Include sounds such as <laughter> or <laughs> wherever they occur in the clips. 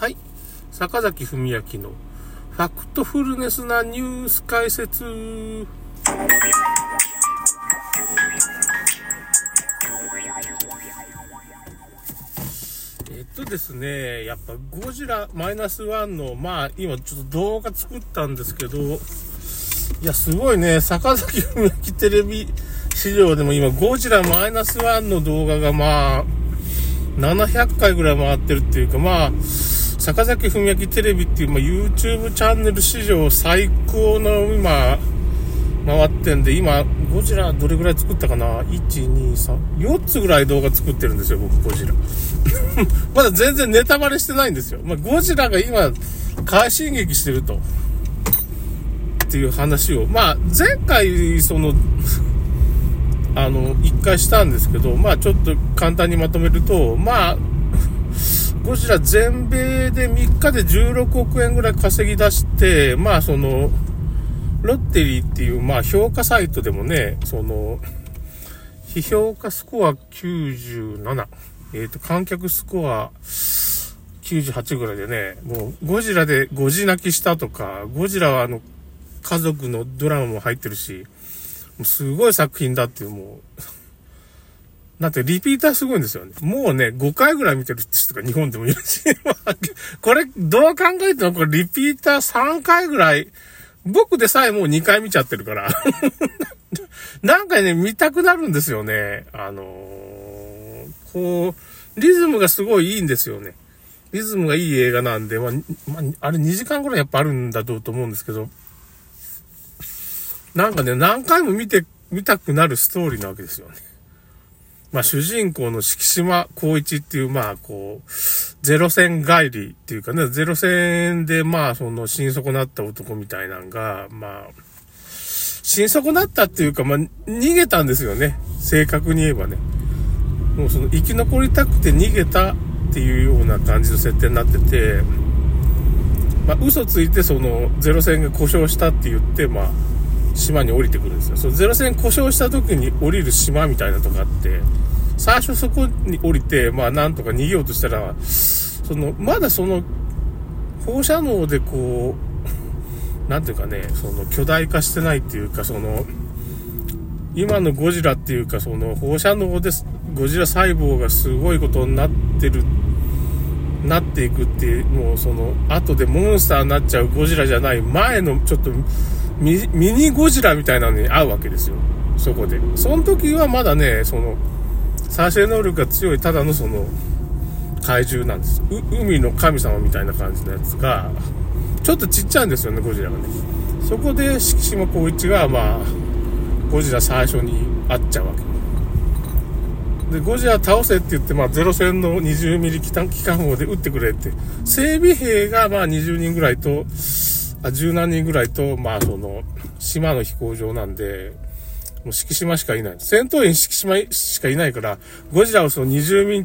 はい。坂崎文明のファクトフルネスなニュース解説。えっとですね、やっぱゴジラマイナスワンの、まあ今ちょっと動画作ったんですけど、いやすごいね、坂崎文明テレビ史上でも今ゴジラマイナスワンの動画がまあ、700回ぐらい回ってるっていうか、まあ、坂崎文明テレビっていう、まあ、YouTube チャンネル史上最高の今、回ってんで、今、ゴジラどれぐらい作ったかな ?1、2、3、4つぐらい動画作ってるんですよ、僕、ゴジラ。<laughs> まだ全然ネタバレしてないんですよ。まあ、ゴジラが今、快進撃してると。っていう話を。まあ、前回、その、あの、一回したんですけど、まあちょっと簡単にまとめると、まあ、ゴジラ全米で3日で16億円ぐらい稼ぎ出して、まあその、ロッテリーっていう、まあ評価サイトでもね、その、非評価スコア97、えっ、ー、と、観客スコア98ぐらいでね、もうゴジラでゴジ泣きしたとか、ゴジラはあの、家族のドラマも入ってるし、すごい作品だっていう、もう。だってリピーターすごいんですよね。もうね、5回ぐらい見てる人が日本でもいるし、<laughs> これ、どう考えてもこれリピーター3回ぐらい、僕でさえもう2回見ちゃってるから <laughs> なんかね、見たくなるんですよね。あのー、こう、リズムがすごいいいんですよね。リズムがいい映画なんで、まあ、れ2時間ぐらいやっぱあるんだと思うんですけど、なんかね、何回も見て、見たくなるストーリーなわけですよね。まあ、主人公の敷島光一っていう、まあ、こう、ゼロ戦帰りっていうかね、ゼロ戦で、まあ、その、心底なった男みたいなのが、まあ、心底なったっていうか、まあ、逃げたんですよね。正確に言えばね。もうその、生き残りたくて逃げたっていうような感じの設定になってて、まあ、嘘ついて、その、ゼロ戦が故障したって言って、まあ、島に降りてくるんですよ。そのゼロ戦故障した時に降りる島みたいなとこあって、最初そこに降りて、まあなんとか逃げようとしたら、その、まだその、放射能でこう、なんていうかね、その巨大化してないっていうか、その、今のゴジラっていうか、その放射能でゴジラ細胞がすごいことになってる、なっていくっていう、もうその、後でモンスターになっちゃうゴジラじゃない前のちょっとミニゴジラみたいなのに合うわけですよ。そこで。その時はまだね、その、再生能力が強いただのその、怪獣なんです。海の神様みたいな感じのやつが、ちょっとちっちゃいんですよね、ゴジラがね。そこで、敷島光一が、まあ、ゴジラ最初に会っちゃうわけ。で、ゴジラ倒せって言って、まあ、ゼロ戦の20ミリ機関砲で撃ってくれって、整備兵が、まあ、20人ぐらいと、あ十何人ぐらいと、まあその、島の飛行場なんで、もう敷島しかいない。戦闘員敷島しかいないから、ゴジラをその20ミリ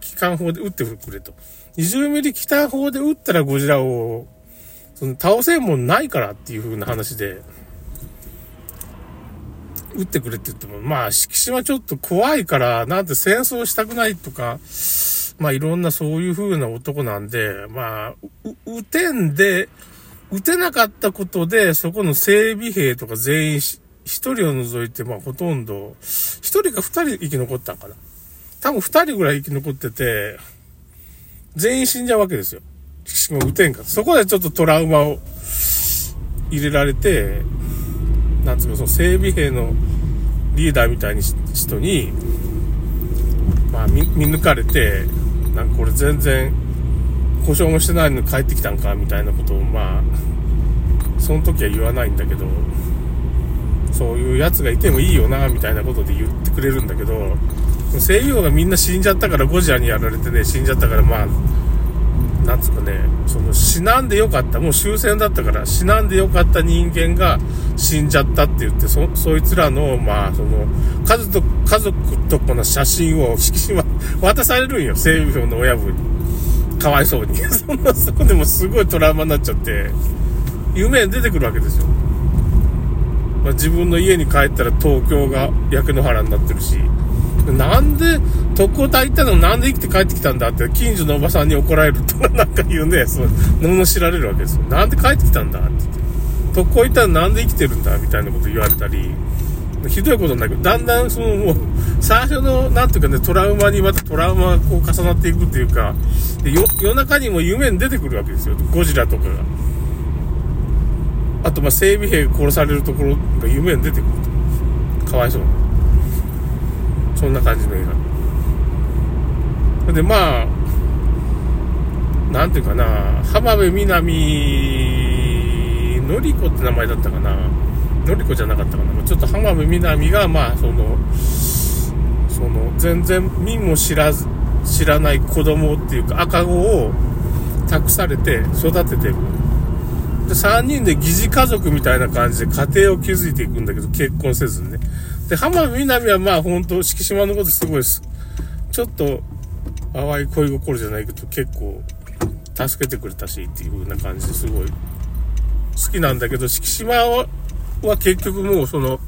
機関砲で撃ってくれと。20ミリ機関砲で撃ったらゴジラを、その倒せんもんないからっていう風な話で、撃ってくれって言っても、まあ、敷島ちょっと怖いから、なんて戦争したくないとか、まあいろんなそういう風な男なんで、まあ、撃てんで、撃てなかったことで、そこの整備兵とか全員一人を除いて、まあほとんど、一人か二人生き残ったんかな。多分二人ぐらい生き残ってて、全員死んじゃうわけですよ。しかも撃てんかそこでちょっとトラウマを入れられて、なんつうか、その整備兵のリーダーみたいに人に、まあ見抜かれて、なんかこれ全然故障もしてないのに帰ってきたんかみたいなことをまあその時は言わないんだけどそういうやつがいてもいいよなみたいなことで言ってくれるんだけど声優がみんな死んじゃったからゴジラにやられてね死んじゃったからまあなんつうかねその死なんでよかったもう終戦だったから死なんでよかった人間が死んじゃったって言ってそそいつらのまあその家族と家族とこの写真を <laughs> 色紙渡されるんよ西武の親分に。かわいそうに。<laughs> そんな、そこでもすごいトラウマになっちゃって、夢に出てくるわけですよ。まあ、自分の家に帰ったら東京が焼け野原になってるし、なんで、特攻隊行ったのなんで生きて帰ってきたんだって、近所のおばさんに怒られるとか <laughs> なんか言うね、その、の知られるわけですよ。なんで帰ってきたんだって言って。特攻行ったらなんで生きてるんだみたいなこと言われたり、ひどいことになるけど、だんだんそのもう、最初の、なんていうかね、トラウマにまたトラウマがこう重なっていくっていうか、で夜中にも夢に出てくるわけですよ。ゴジラとかが。あと、ま、整備兵殺されるところが夢に出てくると。かわいそうな。そんな感じの映画。で、まあ、なんていうかな、浜辺美波のり子って名前だったかな。のり子じゃなかったかな。ちょっと浜辺美波が、まあ、その、その、全然見も知らず、知らない子供っていうか赤子を託されて育ててる。で、3人で疑似家族みたいな感じで家庭を築いていくんだけど、結婚せずにね。で、浜辺美波はまあ本当、敷島のことすごいです。ちょっと、淡い恋心じゃないけど、結構、助けてくれたしっていう風な感じですごい好きなんだけど、敷島は結局もうその、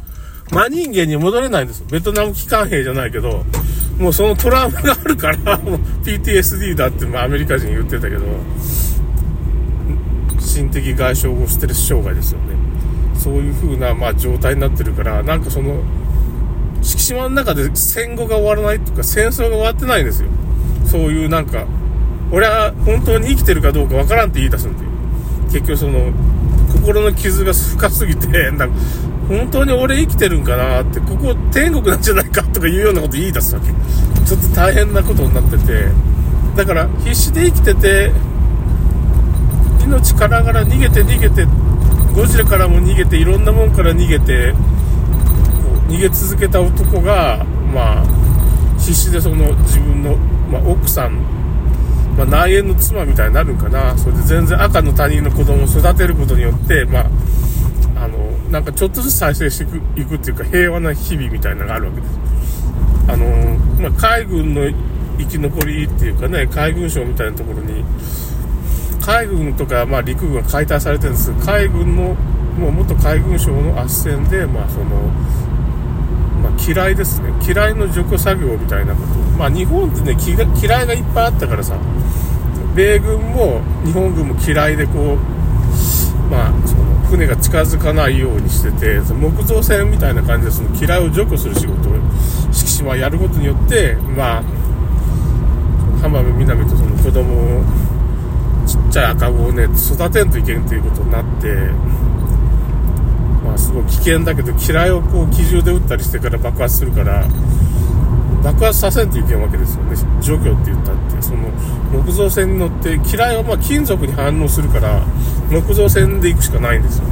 真人間に戻れないんですベトナム機関兵じゃないけど、もうそのトラウマがあるから、もう PTSD だって、まあアメリカ人言ってたけど、心的外傷後ステレス障害ですよね。そういう風な、まあ状態になってるから、なんかその、敷島の中で戦後が終わらないっていうか、戦争が終わってないんですよ。そういうなんか、俺は本当に生きてるかどうかわからんって言い出すんだよ。結局その、心の傷が深すぎて、<laughs> なんか、本当に俺生きてるんかなって、ここ天国なんじゃないかとかいうようなこと言い出すわけ。ちょっと大変なことになってて、だから必死で生きてて、命からがら逃げて逃げて、ゴジラからも逃げて、いろんなもんから逃げて、逃げ続けた男が、まあ、必死でその自分の、まあ、奥さんまあ、内縁の妻みたいになるんかな。それで全然赤の他人の子供を育てることによって、まあ、あの、なんかちょっとずつ再生していくいくっていうか、平和な日々みたいなのがあるわけです。あの、まあ、海軍の生き残りっていうかね、海軍省みたいなところに、海軍とか、まあ、陸軍が解体されてるんです海軍の、もう元海軍省の斡旋で、まあ、その、まあ、嫌いですね。嫌いの除去作業みたいなこと。まあ、日本ってね、嫌いがいっぱいあったからさ、米軍も日本軍も嫌いでこう、まあ、その船が近づかないようにしてて、木造船みたいな感じでその嫌いを除去する仕事を敷島はやることによって、まあ、浜辺美波とその子供を、ちっちゃい赤子をね、育てんといけんということになって、まあすごい危険だけど、嫌いをこう機銃で撃ったりしてから爆発するから、爆発させんといけんわけですよね。除去って言ったって。その、木造船に乗って、嫌いはまあ金属に反応するから、木造船で行くしかないんですよ。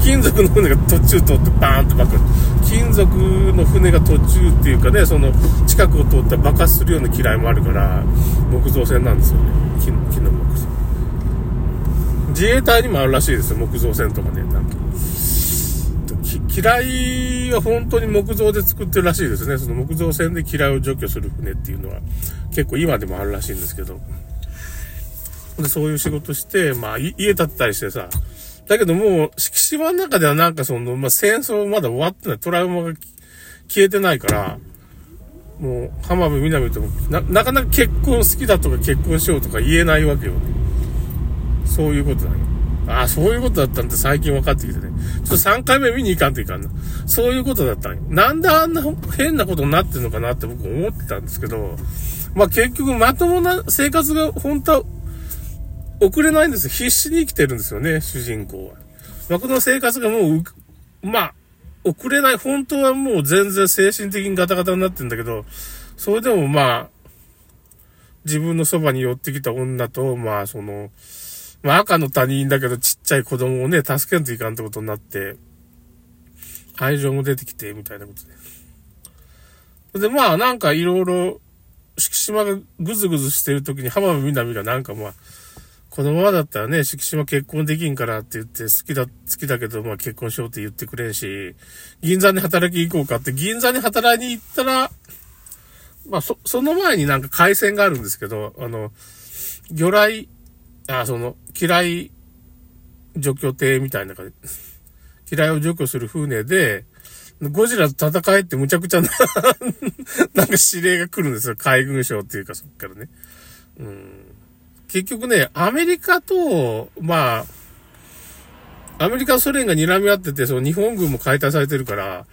金属の船が途中通ってバーンと爆発。金属の船が途中っていうかね、その、近くを通ったら爆発するような嫌いもあるから、木造船なんですよね。自衛隊にもあるらしいですよ、木造船とかね。なんか嫌いは本当に木造で作ってるらしいですね。その木造船で嫌いを除去する船っていうのは結構今でもあるらしいんですけど。で、そういう仕事して、まあ、家建てたりしてさ、だけどもう、敷島の中ではなんかその、まあ、戦争まだ終わってない、トラウマが消えてないから、もう、浜辺美波ともな、なかなか結婚好きだとか結婚しようとか言えないわけよ。そういうことだよ。ああ、そういうことだったんだ最近分かってきてね。ちょっと3回目見に行かんといかんな。そういうことだったんよ。なんであんな変なことになってんのかなって僕思ってたんですけど、まあ結局まともな生活が本当は送れないんです。必死に生きてるんですよね、主人公は。僕の生活がもう、まあ、送れない。本当はもう全然精神的にガタガタになってんだけど、それでもまあ、自分のそばに寄ってきた女と、まあその、まあ赤の他人だけどちっちゃい子供をね、助けんといかんってことになって、愛情も出てきて、みたいなことで。で、まあなんかいろいろ、敷島がぐずぐずしてる時に浜辺美波がなんかまあ、このままだったらね、敷島結婚できんからって言って好きだ、好きだけどまあ結婚しようって言ってくれんし、銀座に働き行こうかって、銀座に働いに行ったら、まあそ、その前になんか回線があるんですけど、あの、魚雷あ、その、嫌い除去艇みたいな感じ。<laughs> 嫌いを除去する船で、ゴジラと戦えってむちゃくちゃな <laughs> なんか指令が来るんですよ。海軍省っていうかそっからね。うん。結局ね、アメリカと、まあ、アメリカ、ソ連が睨み合ってて、その日本軍も解体されてるから、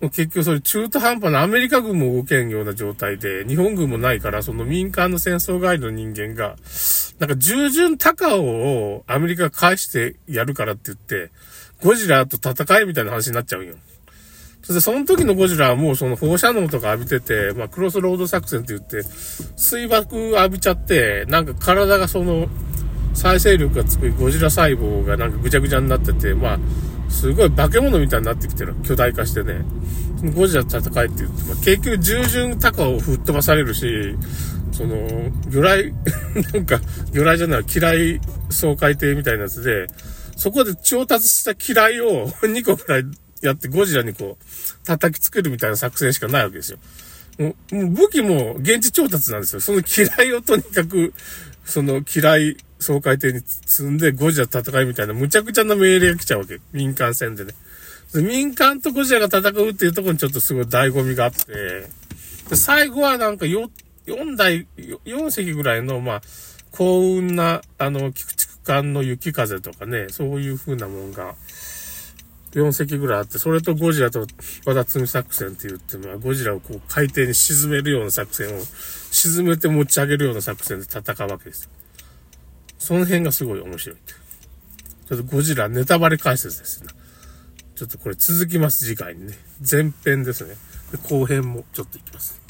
結局それ中途半端なアメリカ軍も動けんような状態で、日本軍もないから、その民間の戦争帰りの人間が、なんか従順高尾をアメリカが返してやるからって言って、ゴジラと戦えみたいな話になっちゃうんよ。そしてその時のゴジラはもうその放射能とか浴びてて、まあクロスロード作戦って言って、水爆浴びちゃって、なんか体がその、再生力がつくゴジラ細胞がなんかぐちゃぐちゃになってて、まあ、すごい化け物みたいになってきてる。巨大化してね。ゴジラ戦いって言って、まあ、結局従順高を吹っ飛ばされるし、その、魚雷 <laughs> なんか、魚雷じゃない、機雷総海艇みたいなやつで、そこで調達した機雷を <laughs> 2個くらいやってゴジラにこう、叩きつけるみたいな作戦しかないわけですよ。もう、もう武器も現地調達なんですよ。その機雷をとにかく、その機雷総会艇に積んでゴジラ戦いみたいなむちゃくちゃな命令が来ちゃうわけ。民間戦でね。民間とゴジラが戦うっていうとこにちょっとすごい醍醐味があって、で最後はなんか4、4台、4隻ぐらいの、まあ、幸運な、あの、菊池間の雪風とかね、そういう風なもんが、4隻ぐらいあって、それとゴジラと和田摘み作戦って言って、のは、ゴジラをこう海底に沈めるような作戦を、沈めて持ち上げるような作戦で戦うわけです。その辺がすごい面白い。ちょっとゴジラネタバレ解説ですね。ちょっとこれ続きます、次回にね。前編ですね。後編もちょっといきます。